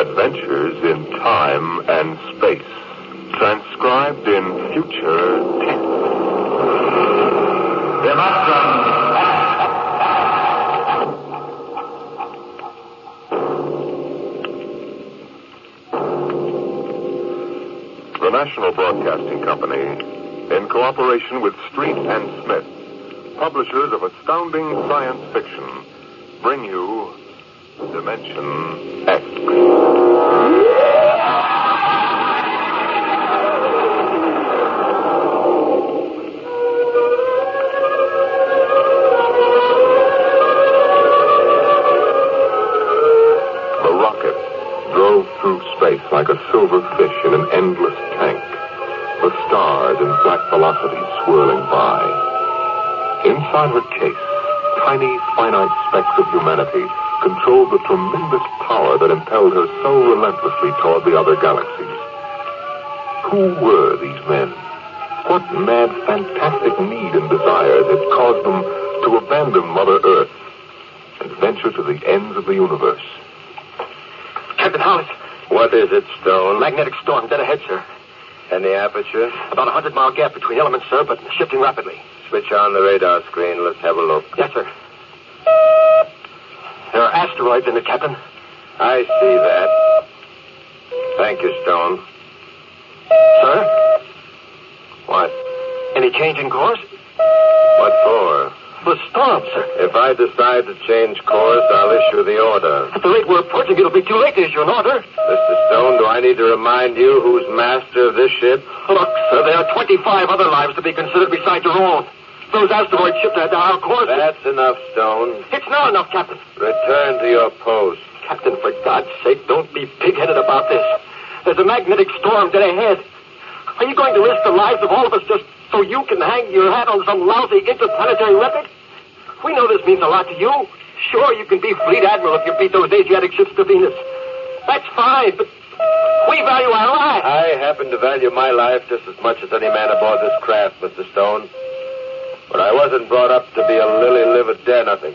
Adventures in Time and Space, transcribed in future tense. The National Broadcasting Company, in cooperation with Street and Smith, publishers of astounding science fiction, bring you Dimension X. The rocket drove through space like a silver fish in an endless tank, the stars in black velocity swirling by. Inside her case, tiny, finite specks of humanity controlled the tremendous power that impelled her so relentlessly toward the other galaxies. Who were these men? What mad, fantastic need and desire that caused them to abandon Mother Earth and venture to the ends of the universe? Captain Hollis. What is it, Stone? Magnetic storm dead ahead, sir. And the aperture? About a hundred mile gap between elements, sir, but shifting rapidly. Switch on the radar screen. Let's have a look. Yes, sir. There are asteroids in it, Captain. I see that. Thank you, Stone. Sir? What? Any change in course? What for? The storm, sir. If I decide to change course, I'll issue the order. At the rate we're approaching, it'll be too late to issue an order. Mr. Stone, do I need to remind you who's master of this ship? Look, sir, there are 25 other lives to be considered besides your own. Those asteroids shipped at our course. That's enough, Stone. It's not enough, Captain. Return to your post. Captain, for God's sake, don't be pig-headed about this. There's a magnetic storm dead ahead. Are you going to risk the lives of all of us just so you can hang your hat on some lousy interplanetary record? We know this means a lot to you. Sure, you can be fleet admiral if you beat those Asiatic ships to Venus. That's fine, but we value our lives. I happen to value my life just as much as any man aboard this craft, Mr. Stone. But I wasn't brought up to be a lily-livered dare nothing.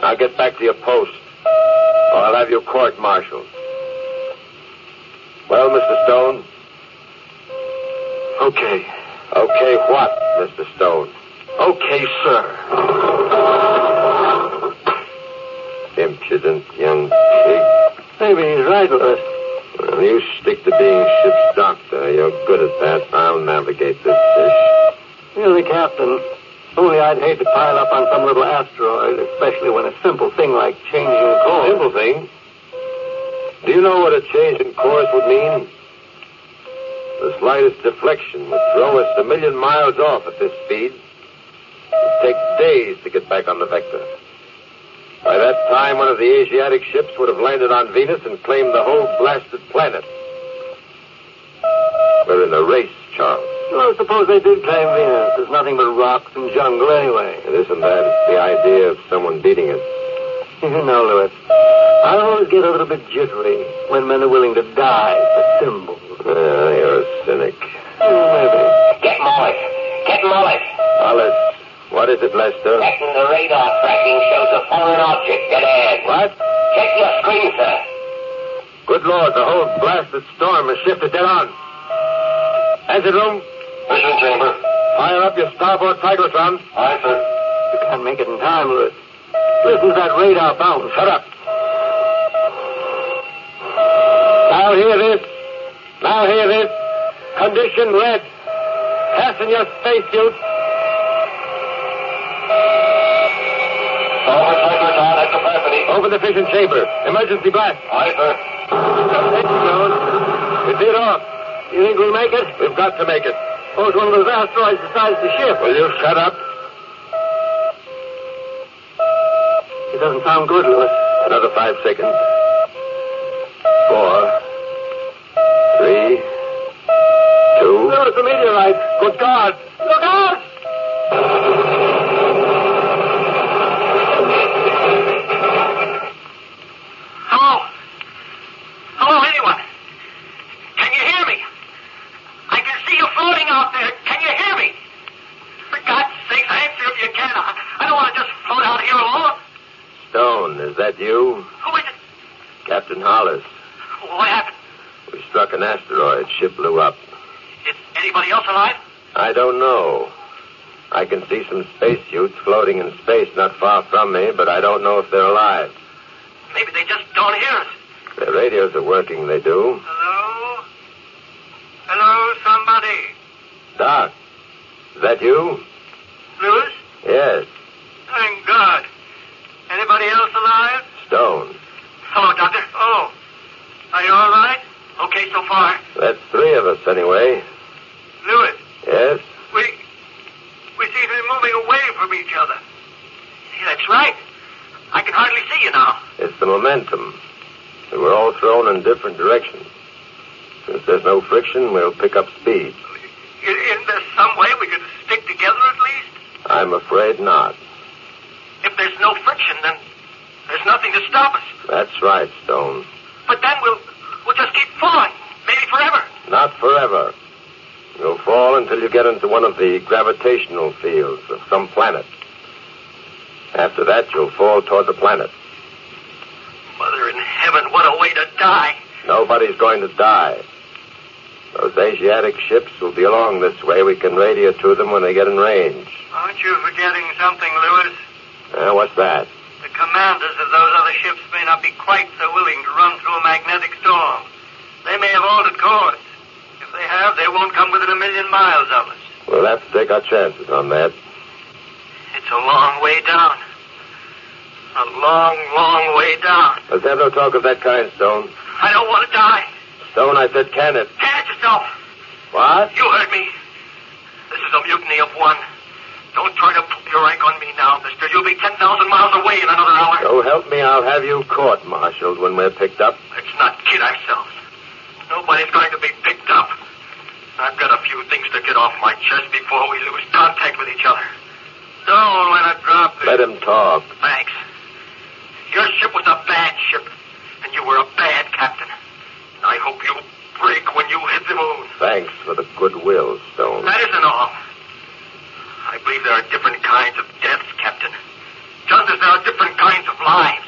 Now get back to your post, or I'll have you court-martialed. Well, Mr. Stone? Okay. Okay, what, Mr. Stone? Okay, sir. Impudent young pig. Maybe he's right, Lewis. Well, you stick to being ship's doctor. You're good at that. I'll navigate this fish. You're the captain. Only I'd hate to pile up on some little asteroid, especially when a simple thing like changing course. Simple thing. Do you know what a change in course would mean? The slightest deflection would throw us a million miles off at this speed. It'd take days to get back on the vector. By that time, one of the Asiatic ships would have landed on Venus and claimed the whole blasted planet. We're in a race, Charles. Well, suppose they did claim Venus. There's nothing but rocks and jungle anyway. It isn't that. It's the idea of someone beating us. You know, Lewis, I always get a little bit jittery when men are willing to die for symbols. Yeah, you're a cynic. Hmm, maybe. Get Mollis. Get Mollis. Hollis, what is it, Lester? Captain, the radar tracking shows a foreign object dead ahead. What? Check your screen, sir. Good Lord, the whole blasted storm has shifted dead on. Engine room, Fission chamber. fire up your starboard cyclotron. Aye, sir. You can't make it in time, Lewis. Listen to that radar bounce. Shut up. Now hear this. Now hear this. Condition red. Fasten your spacesuits. Forward cyclotron at capacity. Open the fission chamber. Emergency blast. Aye, sir. It's it off. You think we'll make it? We've got to make it. Oh, Suppose one of those asteroids decides to shift. Will you shut up? It doesn't sound good, Lewis. Another five seconds. Four. Three. Two. Lewis, a meteorite. Good God! Look out! Hello? Hello, anyone? Can you hear me? I can see you floating out there. Can you hear me? For God's sake, answer if you can. I, I don't want to just float out here alone. Stone, is that you? Who is it? Captain Hollis. What happened? We struck an asteroid. Ship blew up. Is anybody else alive? I don't know. I can see some spacesuits floating in space not far from me, but I don't know if they're alive. Maybe they just don't hear us. Their radios are working, they do. Hello? Hello, somebody? Doc, is that you? Lewis? Yes, Thank God. Anybody else alive? Stone. Hello, Doctor. Oh. Are you all right? Okay so far. That's three of us, anyway. Lewis, Yes? we. we seem to be moving away from each other. Yeah, that's right. I can hardly see you now. It's the momentum. We were all thrown in different directions. Since there's no friction, we'll pick up speed. Is, is there some way we could stick together at least? I'm afraid not. If there's no friction, then there's nothing to stop us. That's right, Stone. But then we'll we'll just keep falling, maybe forever. Not forever. You'll fall until you get into one of the gravitational fields of some planet. After that, you'll fall toward the planet. Mother in heaven, what a way to die! Nobody's going to die. Those Asiatic ships will be along this way. We can radio to them when they get in range. Aren't you forgetting something, Lewis? Uh, what's that? The commanders of those other ships may not be quite so willing to run through a magnetic storm. They may have altered course. If they have, they won't come within a million miles of us. We'll have to take our chances on that. It's a long way down. A long, long way down. Let's have no talk of that kind, Stone. I don't want to die. Stone, I said can it. Can it yourself. What? You heard me. This is a mutiny of one. Don't try to put your rank on me now, mister. You'll be 10,000 miles away in another hour. So help me, I'll have you court-martialed when we're picked up. Let's not kid ourselves. Nobody's going to be picked up. I've got a few things to get off my chest before we lose contact with each other. Don't let it drop. Let him talk. Thanks. Your ship was a bad ship, and you were a bad captain. I hope you break when you hit the moon. Thanks for the goodwill, Stone. That isn't all. I believe there are different kinds of deaths, Captain. Just as there are different kinds of lives.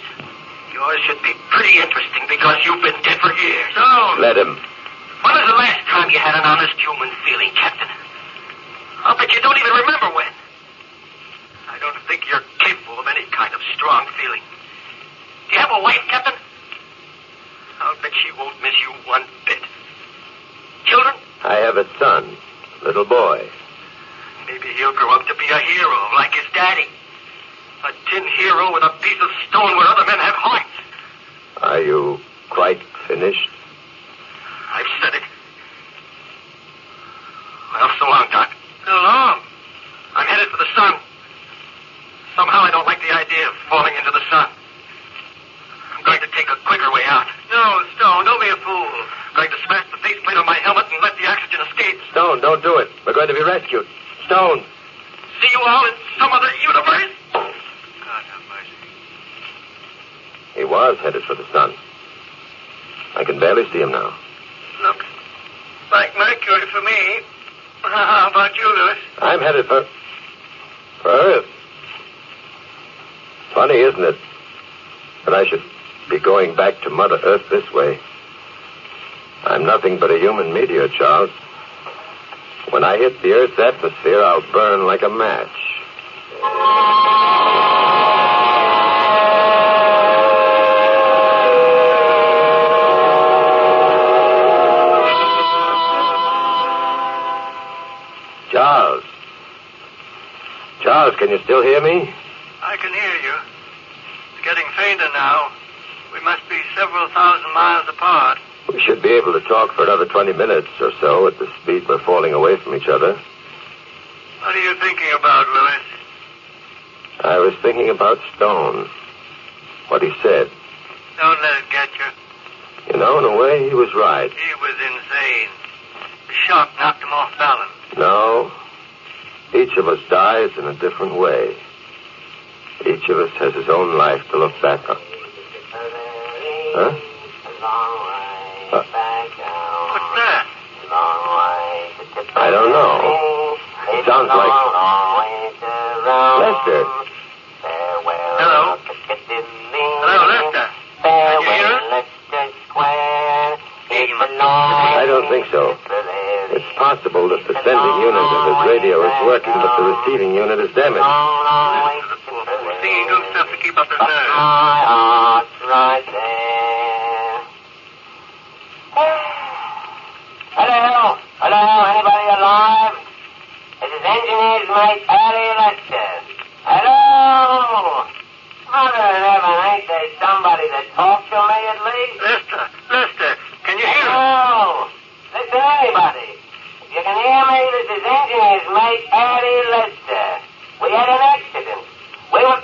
Yours should be pretty interesting because you've been dead for years. Oh, Let him. when was the last time you had an honest human feeling, Captain? I'll bet you don't even remember when. I don't think you're capable of any kind of strong feeling. Do you have a wife, Captain? I'll bet she won't miss you one bit. Children? I have a son, little boy. Maybe he'll grow up to be a hero like his daddy. A tin hero with a piece of stone where other men have hearts. Are you quite finished? I've said it. Well, so long, Doc. So long. I'm headed for the sun. Somehow I don't like the idea of falling into the sun. I'm going to take a quicker way out. No, Stone, don't be a fool. I'm going to smash the faceplate on my helmet and let the oxygen escape. Stone, don't do it. We're going to be rescued. Stone. See you all in some other universe? God have mercy. He was headed for the sun. I can barely see him now. Looks like Mercury for me. How about you, Lewis? I'm headed for. for Earth. Funny, isn't it? That I should be going back to Mother Earth this way. I'm nothing but a human meteor, Charles. When I hit the Earth's atmosphere, I'll burn like a match. Charles. Charles, can you still hear me? I can hear you. It's getting fainter now. We must be several thousand miles apart. We should be able to talk for another 20 minutes or so at the speed we're falling away from each other. What are you thinking about, Lewis? I was thinking about Stone. What he said. Don't let it get you. You know, in a way, he was right. He was insane. The shock knocked him off balance. No. Each of us dies in a different way. Each of us has his own life to look back on. Huh? What's that? I don't know. It sounds like Lester. Hello? Hello, Lester. Can you hear us? I don't think so. It's possible that the sending unit of his radio is working, but the receiving unit is damaged. Singing good stuff to keep up his nerves. Hello? Hello? Anybody alive? This is engineer's mate Harry Lester. Hello? Mother of heaven, ain't there somebody that talks to me at? Lester, Lester, can you hear us? Hello? Listen, anybody. If you can hear me, this is engineer's mate Harry Lester. We had an accident. We were...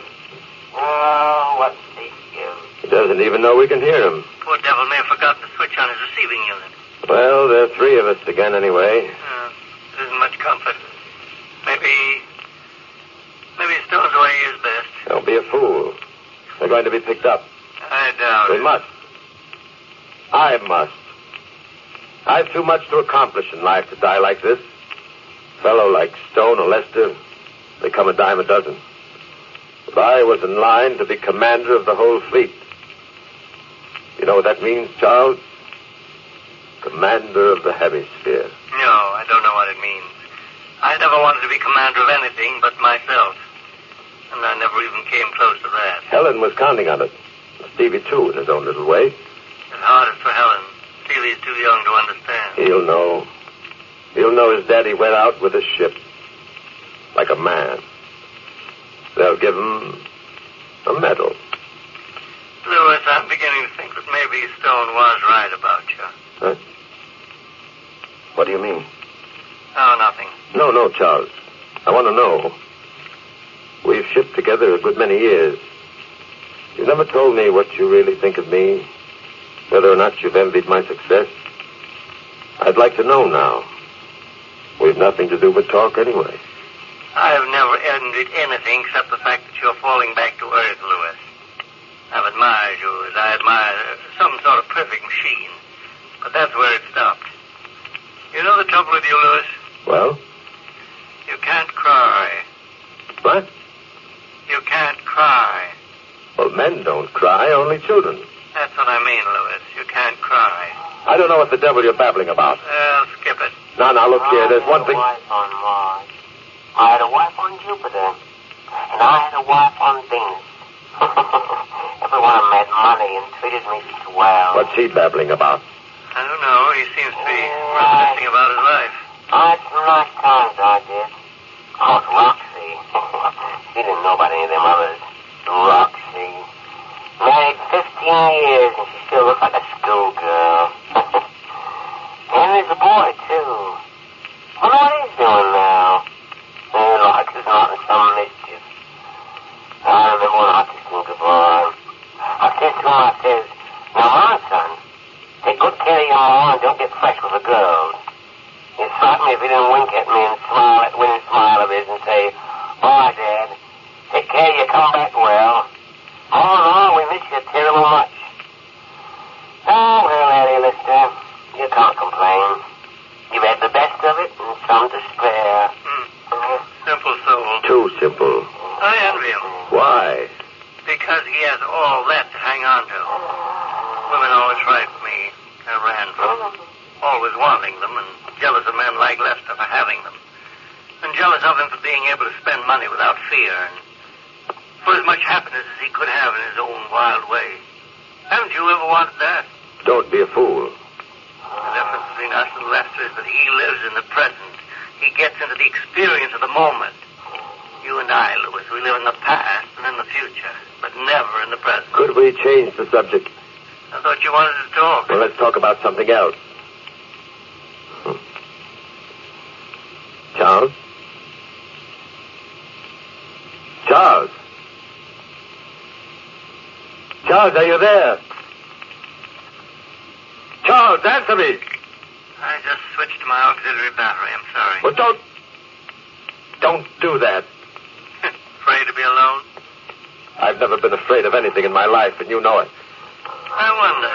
Oh, what's the use? He doesn't even know we can hear him. Poor devil may have forgotten to switch on his receiving unit. Well, there are three of us again anyway. Uh, it isn't much comfort. Maybe. Maybe Stone's the way is best. Don't be a fool. They're going to be picked up. I doubt They it. must. I must. I've too much to accomplish in life to die like this. fellow like Stone or Lester, they come a dime a dozen. But I was in line to be commander of the whole fleet. You know what that means, Charles? Commander of the hemisphere. No, I don't know what it means. I never wanted to be commander of anything but myself. And I never even came close to that. Helen was counting on it. Stevie, too, in his own little way. It's hardest for Helen. Stevie's too young to understand. He'll know. He'll know his daddy went out with a ship. Like a man. They'll give him a medal. Louis, I'm beginning to think that maybe Stone was right about you. Huh? What do you mean? Oh, nothing. No, no, Charles. I want to know. We've shipped together a good many years. You never told me what you really think of me, whether or not you've envied my success. I'd like to know now. We've nothing to do but talk anyway. I've never envied anything except the fact that you're falling back to earth, Louis. I've admired you as I admire some sort of perfect machine. But that's where it stopped. You know the trouble with you, Louis? Well, You can't cry. what? You can't cry. Well, men don't cry, only children. That's what I mean, Louis. You can't cry. I don't know what the devil you're babbling about. Well, skip it. Now, now, look here. There's one thing. I had a wife on Mars. I had a wife on Jupiter. And I had a wife on Venus. Every one of them had money and treated me well. What's he babbling about? I don't know. He seems to be reminiscing about his life. I had some nice times, I did. Oh, Roxy. she didn't know about any of them others. Roxy. Married 15 years and she still looks like a schoolgirl. there's a boy, too. I wonder what he's doing now. He likes his not in some mischief. I remember when kissed him goodbye. I said to him, I says, Now, my son, take good care of your mom and don't get fresh with the girls. You slap me if he didn't wink at me and smile that winning smile of his and say, Boy, Dad, take care you come back well. Oh, no, we miss you terrible much. Oh, well, Eddie, Lester, you can't complain. You've had the best of it and some to spare. Hmm. Simple soul. Too simple. I envy him. Why? Because he has all that to hang on to. Women always frightened me. I ran from. Always wanting them and jealous of men like Lester for having them. And jealous of him for being able to spend money without fear and for as much happiness as he could have in his own wild way. Haven't you ever wanted that? Don't be a fool. The difference between us and Lester is that he lives in the present. He gets into the experience of the moment. You and I, Louis, we live in the past and in the future, but never in the present. Could we change the subject? I thought you wanted to talk. Well, let's talk about something else. Hmm. Charles? Charles? Charles, are you there? Charles, answer me. I just switched to my auxiliary battery. I'm sorry. Well, don't. Don't do that. Afraid to be alone? I've never been afraid of anything in my life, and you know it. I wonder.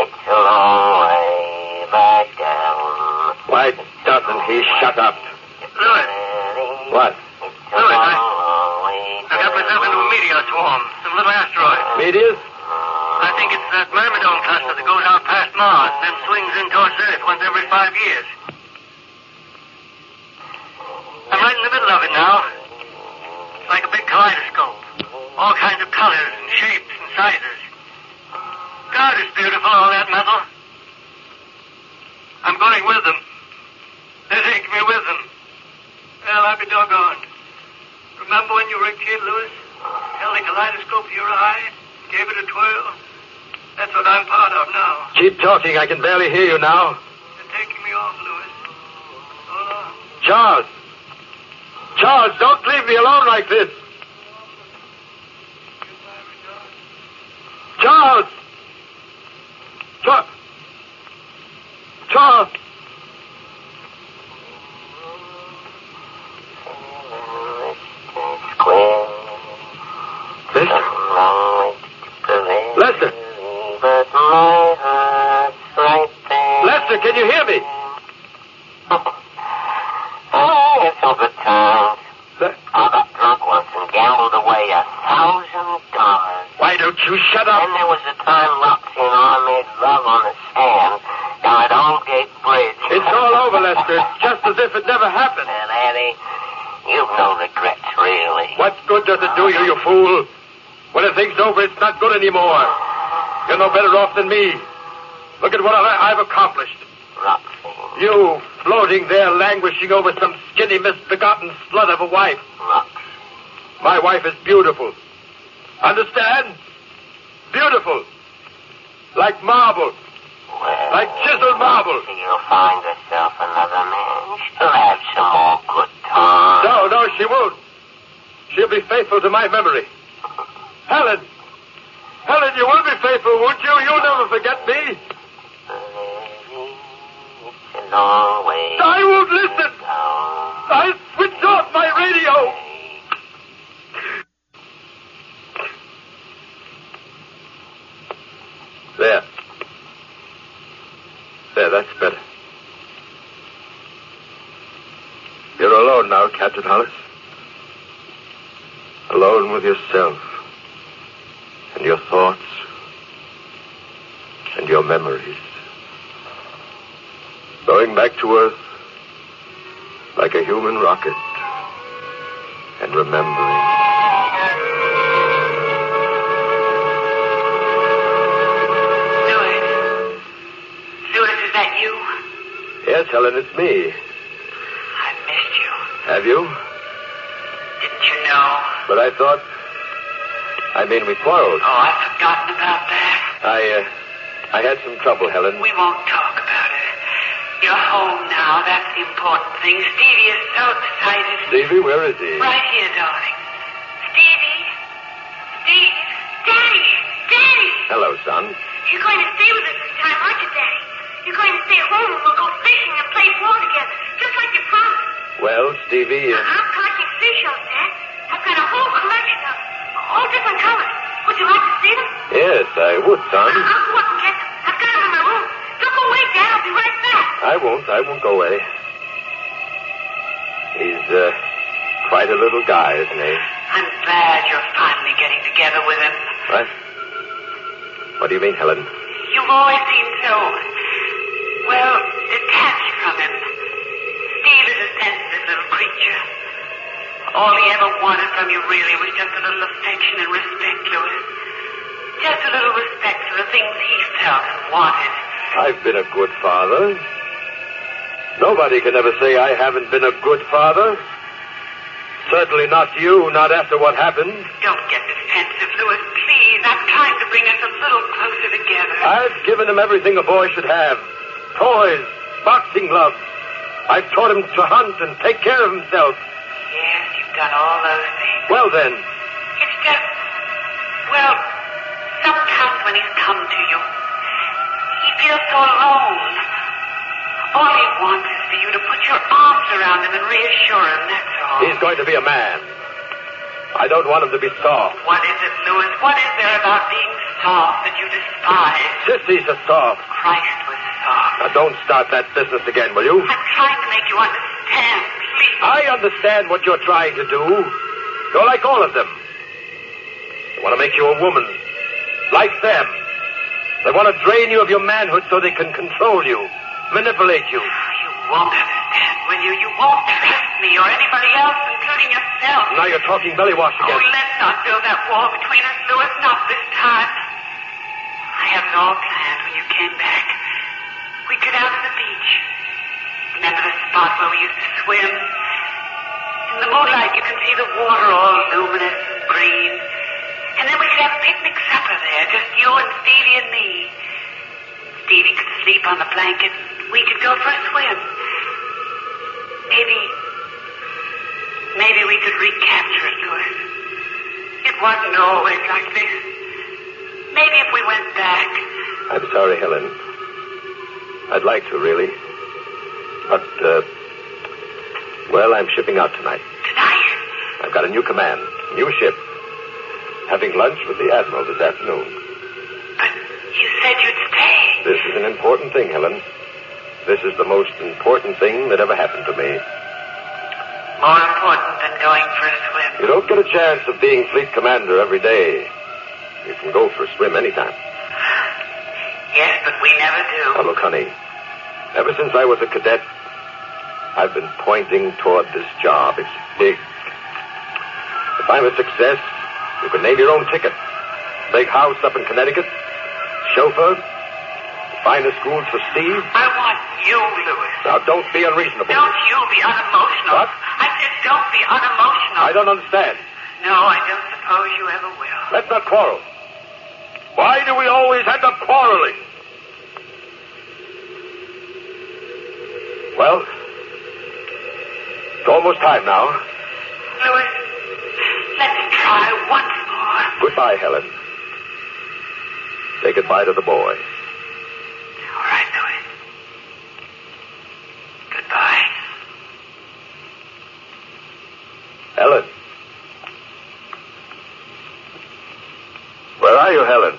It's a long way back down. Why doesn't he shut up? Louis, What? Swarm. Some little asteroid. Meteors? I think it's that Myrmidon cluster that goes out past Mars and then swings in towards Earth once every five years. I'm right in the middle of it now. It's like a big kaleidoscope. All kinds of colors and shapes and sizes. God, it's beautiful, all that metal. I'm going with them. They're taking me with them. Well, I'll be doggone. Remember when you were a kid, Louis? Held a kaleidoscope to your eye, gave it a twirl. That's what I'm part of now. Keep talking. I can barely hear you now. They're taking me off, Louis. So long. Charles! Charles, don't leave me alone like this! Charles! Charles! Charles! Lester? Lester! Lester, can you hear me? Oh, it's a good time. Le- I got drunk once and gambled away a thousand dollars. Why shut Then up? there was a time Roxy and I made love on the sand down at Aldgate Bridge. It's all over, Lester. Just as if it never happened. And Annie, you've no regrets, really. What good does it do you, you fool? When the thing's over, it's not good anymore. You're no better off than me. Look at what I- I've accomplished. Roxy. You floating there, languishing over some skinny, misbegotten slut of a wife. Roxy. My wife is beautiful. Understand? Beautiful. Like marble. Well, Like chiseled marble. You'll find herself another man. She'll have some more good times. No, no, she won't. She'll be faithful to my memory. Helen. Helen, you will be faithful, won't you? You'll never forget me. It's a long way I won't listen. I'll switch off my radio. There. There, that's better. You're alone now, Captain Hollis. Alone with yourself. And your thoughts. And your memories. Going back to Earth like a human rocket. And remembering. You? Yes, Helen, it's me. I've missed you. Have you? Didn't you know? But I thought. I mean, we quarreled. Oh, I've forgotten about that. I, uh, I had some trouble, Helen. We won't talk about it. You're home now. That's the important thing. Stevie is so excited. Stevie, where is he? Right here, darling. Stevie? Steve? Daddy! Daddy! Hello, son. You're going to stay with us this time, aren't you, Daddy? You're going to stay home and we'll go fishing and play ball together, just like you promised. Well, Stevie, uh, I'm catching fish out there. I've got a whole collection of all different colors. Would you like to see them? yes, I would, son. I'll go up and get them. I've got them in my room. Don't go away, Dad. I'll be right back. I won't. I won't go away. He's uh, quite a little guy, isn't he? I'm glad you're finally getting together with him. What? What do you mean, Helen? You've always seemed so, well, detached from him. Steve is a sensitive little creature. All he ever wanted from you really was just a little affection and respect, Louis. Just a little respect for the things he felt and wanted. I've been a good father. Nobody can ever say I haven't been a good father. Certainly not you, not after what happened. Don't get defensive, Louis, please. I'm trying to bring us a little closer together. I've given him everything a boy should have. Toys, boxing gloves. I've taught him to hunt and take care of himself. Yes, you've done all those things. Well then, It's just, well, sometimes when he's come to you, he feels so alone. All he wants is for you to put your arms around him and reassure him, that's all. he's going to be a man. I don't want him to be soft. What is it, Louis? What is there about being soft that you despise? Sissy's a soft. Christ was soft. Now don't start that business again, will you? I'm trying to make you understand, please. I understand what you're trying to do. You're like all of them. They want to make you a woman. Like them. They want to drain you of your manhood so they can control you, manipulate you. Ah, you won't understand, will you? You won't trust me or anybody else, including yourself. Now you're talking belly wash Oh, again. let's not build that wall between us, Louis. Not this time. I had it all planned when you came back. We'd go down to the beach. Remember the spot where we used to swim? In the moonlight, you can see the water all luminous and green. And then we could have a picnic supper there, just you and Stevie and me. Stevie could sleep on the blanket. We could go for a swim. Maybe Maybe we could recapture it, Louis. It wasn't always like this. Maybe if we went back. I'm sorry, Helen. I'd like to, really. But, uh, well, I'm shipping out tonight. Tonight? I've got a new command, new ship. Having lunch with the Admiral this afternoon. But you said you'd stay. This is an important thing, Helen. This is the most important thing that ever happened to me. More important than going for a swim. You don't get a chance of being fleet commander every day. You can go for a swim anytime. Yes, but we never do. Now, look, honey. Ever since I was a cadet, I've been pointing toward this job. It's big. If I'm a success, you can name your own ticket. Big house up in Connecticut. Chauffeur. Finest schools for Steve. I want you, Louis. Now, don't be unreasonable. Don't you be unemotional. What? I said don't be unemotional. I don't understand. No, I don't suppose you ever will. Let's not quarrel. Why do we always end up quarreling? Well, it's almost time now. Louis, let's try once more. Goodbye, Helen. Say goodbye to the boy. All right, Louis. Goodbye. Helen. Where are you, Helen?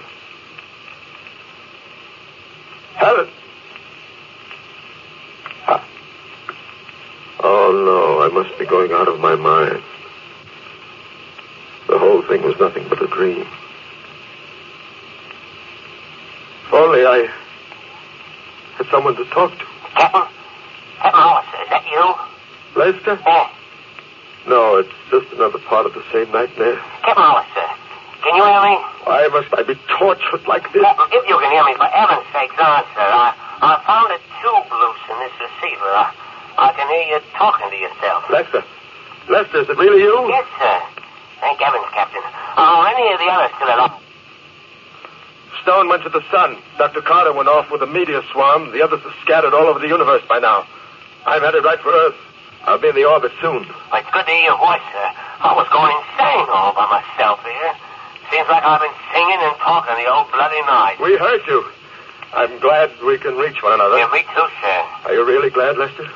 Helen. Ah. Oh, no, I must be going out of my mind. The whole thing was nothing but a dream. If only I had someone to talk to. Captain? Captain Hollister, is that you? Lester? Yeah. No, it's just another part of the same nightmare. Captain Hollister, can you hear me? Why must I be tortured like this? Captain, if you can hear me, for heaven's sakes, answer. I, I found a tube loose in this receiver. I, I can hear you talking to yourself. Lester. Lester, is it really you? Yes, sir. Thank heavens, Captain. Are any of the others still alive? Stone went to the sun. Dr. Carter went off with a meteor swarm. The others are scattered all over the universe by now. I've had it right for Earth. I'll be in the orbit soon. Well, it's good to hear your voice, sir. I was going insane all by myself here. Seems like I've been singing and talking the old bloody night. We heard you. I'm glad we can reach one another. Yeah, me too, sir. Are you really glad, Lester?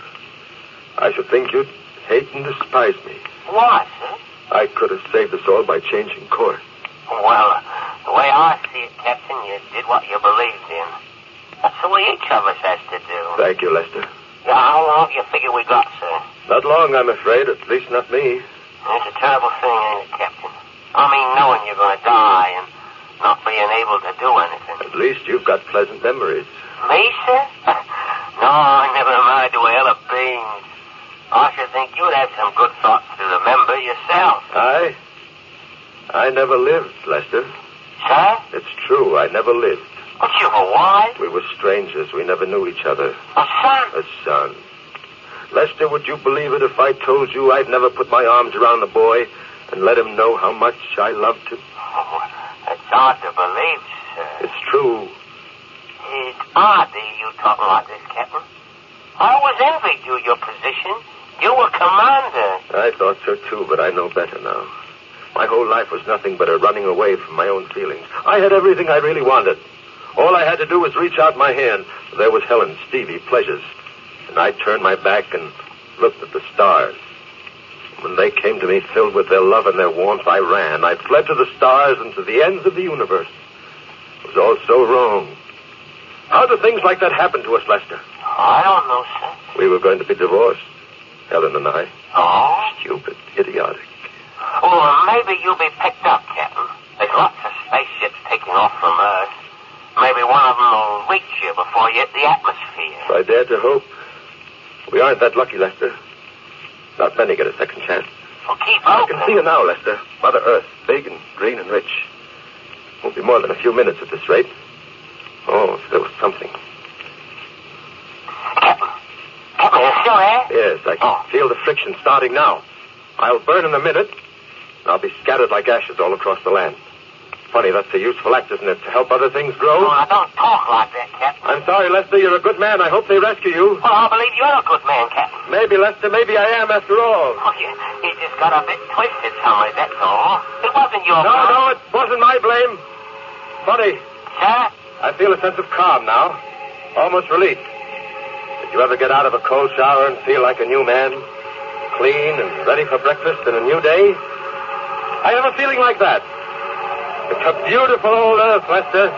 I should think you'd hate and despise me. Why, sir? I could have saved us all by changing course. Well, the way I see it, Captain, you did what you believed in. That's the way each of us has to do. Thank you, Lester. Yeah, how long do you figure we got, sir? Not long, I'm afraid. At least not me. It's a terrible thing, ain't it, Captain? I mean, knowing you're going to die and not being able to do anything. At least you've got pleasant memories. Me, sir? no, I never mind the well of beans. I should think you'd have some good thoughts to remember yourself. I? I never lived, Lester. Sir? It's true, I never lived. But you were why? We were strangers. We never knew each other. A son? A son. Lester, would you believe it if I told you I'd never put my arms around the boy and let him know how much I loved him? Oh, it's hard to believe, sir. It's true. It's odd that you talking like this, Captain. I always envied you your position. You were commander. I thought so too, but I know better now. My whole life was nothing but a running away from my own feelings. I had everything I really wanted. All I had to do was reach out my hand. There was Helen, Stevie, pleasures. And I turned my back and looked at the stars. When they came to me filled with their love and their warmth, I ran. I fled to the stars and to the ends of the universe. It was all so wrong. How do things like that happen to us, Lester? I don't know, sir. We were going to be divorced, Helen and I. Oh? Stupid, idiotic. Well, maybe you'll be picked up, Captain. There's lots of spaceships taking off from Earth. Maybe one of them will reach you before you hit the atmosphere. If I dare to hope. We aren't that lucky, Lester. Not many get a second chance. Well, keep I hoping. can see her now, Lester. Mother Earth, big and green and rich. Won't be more than a few minutes at this rate. Oh, if there was something. Captain. Captain, you still there? Yes, I can oh. feel the friction starting now. I'll burn in a minute. and I'll be scattered like ashes all across the land. Funny, that's a useful act, isn't it? To help other things grow? Oh, now don't talk like that, Captain. I'm sorry, Lester. You're a good man. I hope they rescue you. Well, I believe you're a good man, Captain. Maybe, Lester. Maybe I am after all. Oh, you, you just got a bit twisted somewhere, that's all. It wasn't your No, fault. no, it wasn't my blame. Funny. Sir? I feel a sense of calm now. Almost relief. Did you ever get out of a cold shower and feel like a new man? Clean and ready for breakfast and a new day? I have a feeling like that. It's a beautiful old earth, Lester.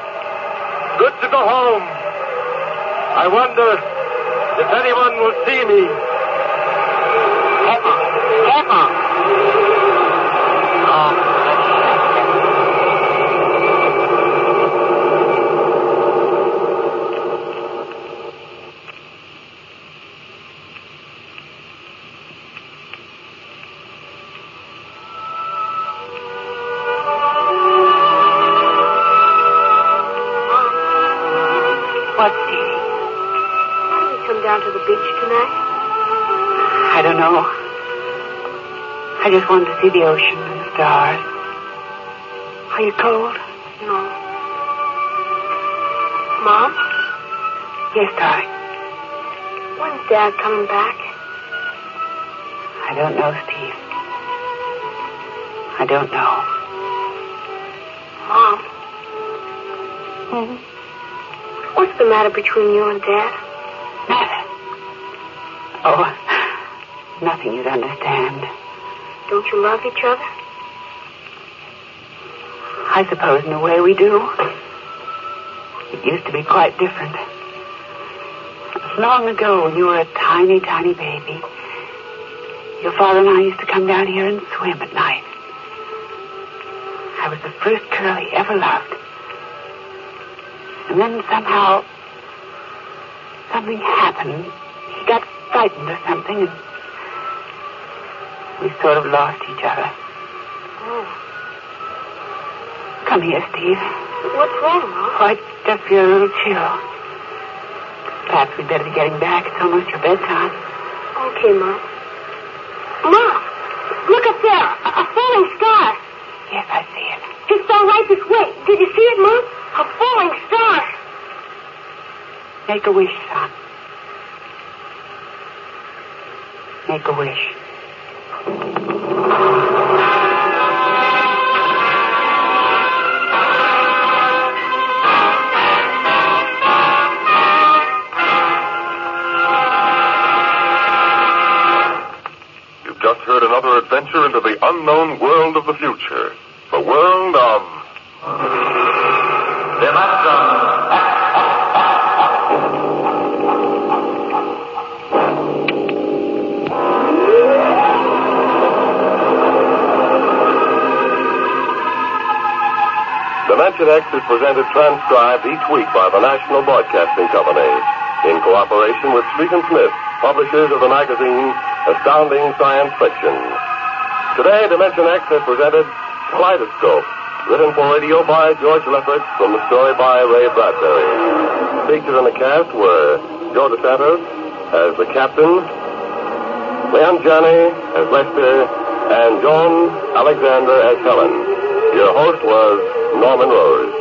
Good to go home. I wonder if anyone will see me. Captain. Captain. Down to the beach tonight? I don't know. I just wanted to see the ocean and the stars. Are you cold? No. Mom, Yes, darling. when's Dad coming back? I don't know, Steve. I don't know. Mom, Hmm? what's the matter between you and Dad? Matter? Oh, nothing you'd understand. Don't you love each other? I suppose in a way we do. It used to be quite different. Long ago, when you were a tiny, tiny baby, your father and I used to come down here and swim at night. I was the first girl he ever loved. And then somehow, something happened. Got frightened or something, and we sort of lost each other. Oh, Come here, Steve. what's wrong, Mom? Oh, I just feel a little chill. Perhaps we'd better be getting back. It's almost your bedtime. Okay, Mom. Mom, look up there. A, a falling star. Yes, I see it. It fell right this way. Did you see it, Mom? A falling star. Make a wish, son. make a wish. You've just heard another adventure into the unknown world of the future. The world of... Dimension X is presented transcribed each week by the National Broadcasting Company in cooperation with Street and Smith, publishers of the magazine Astounding Science Fiction. Today, Dimension X has presented Kaleidoscope, written for radio by George Lefferts from the story by Ray Bradbury. Featured in the cast were Joe DeSantis as the captain, Leon Janney as Lester, and Joan Alexander as Helen. Your host was Norman Rose.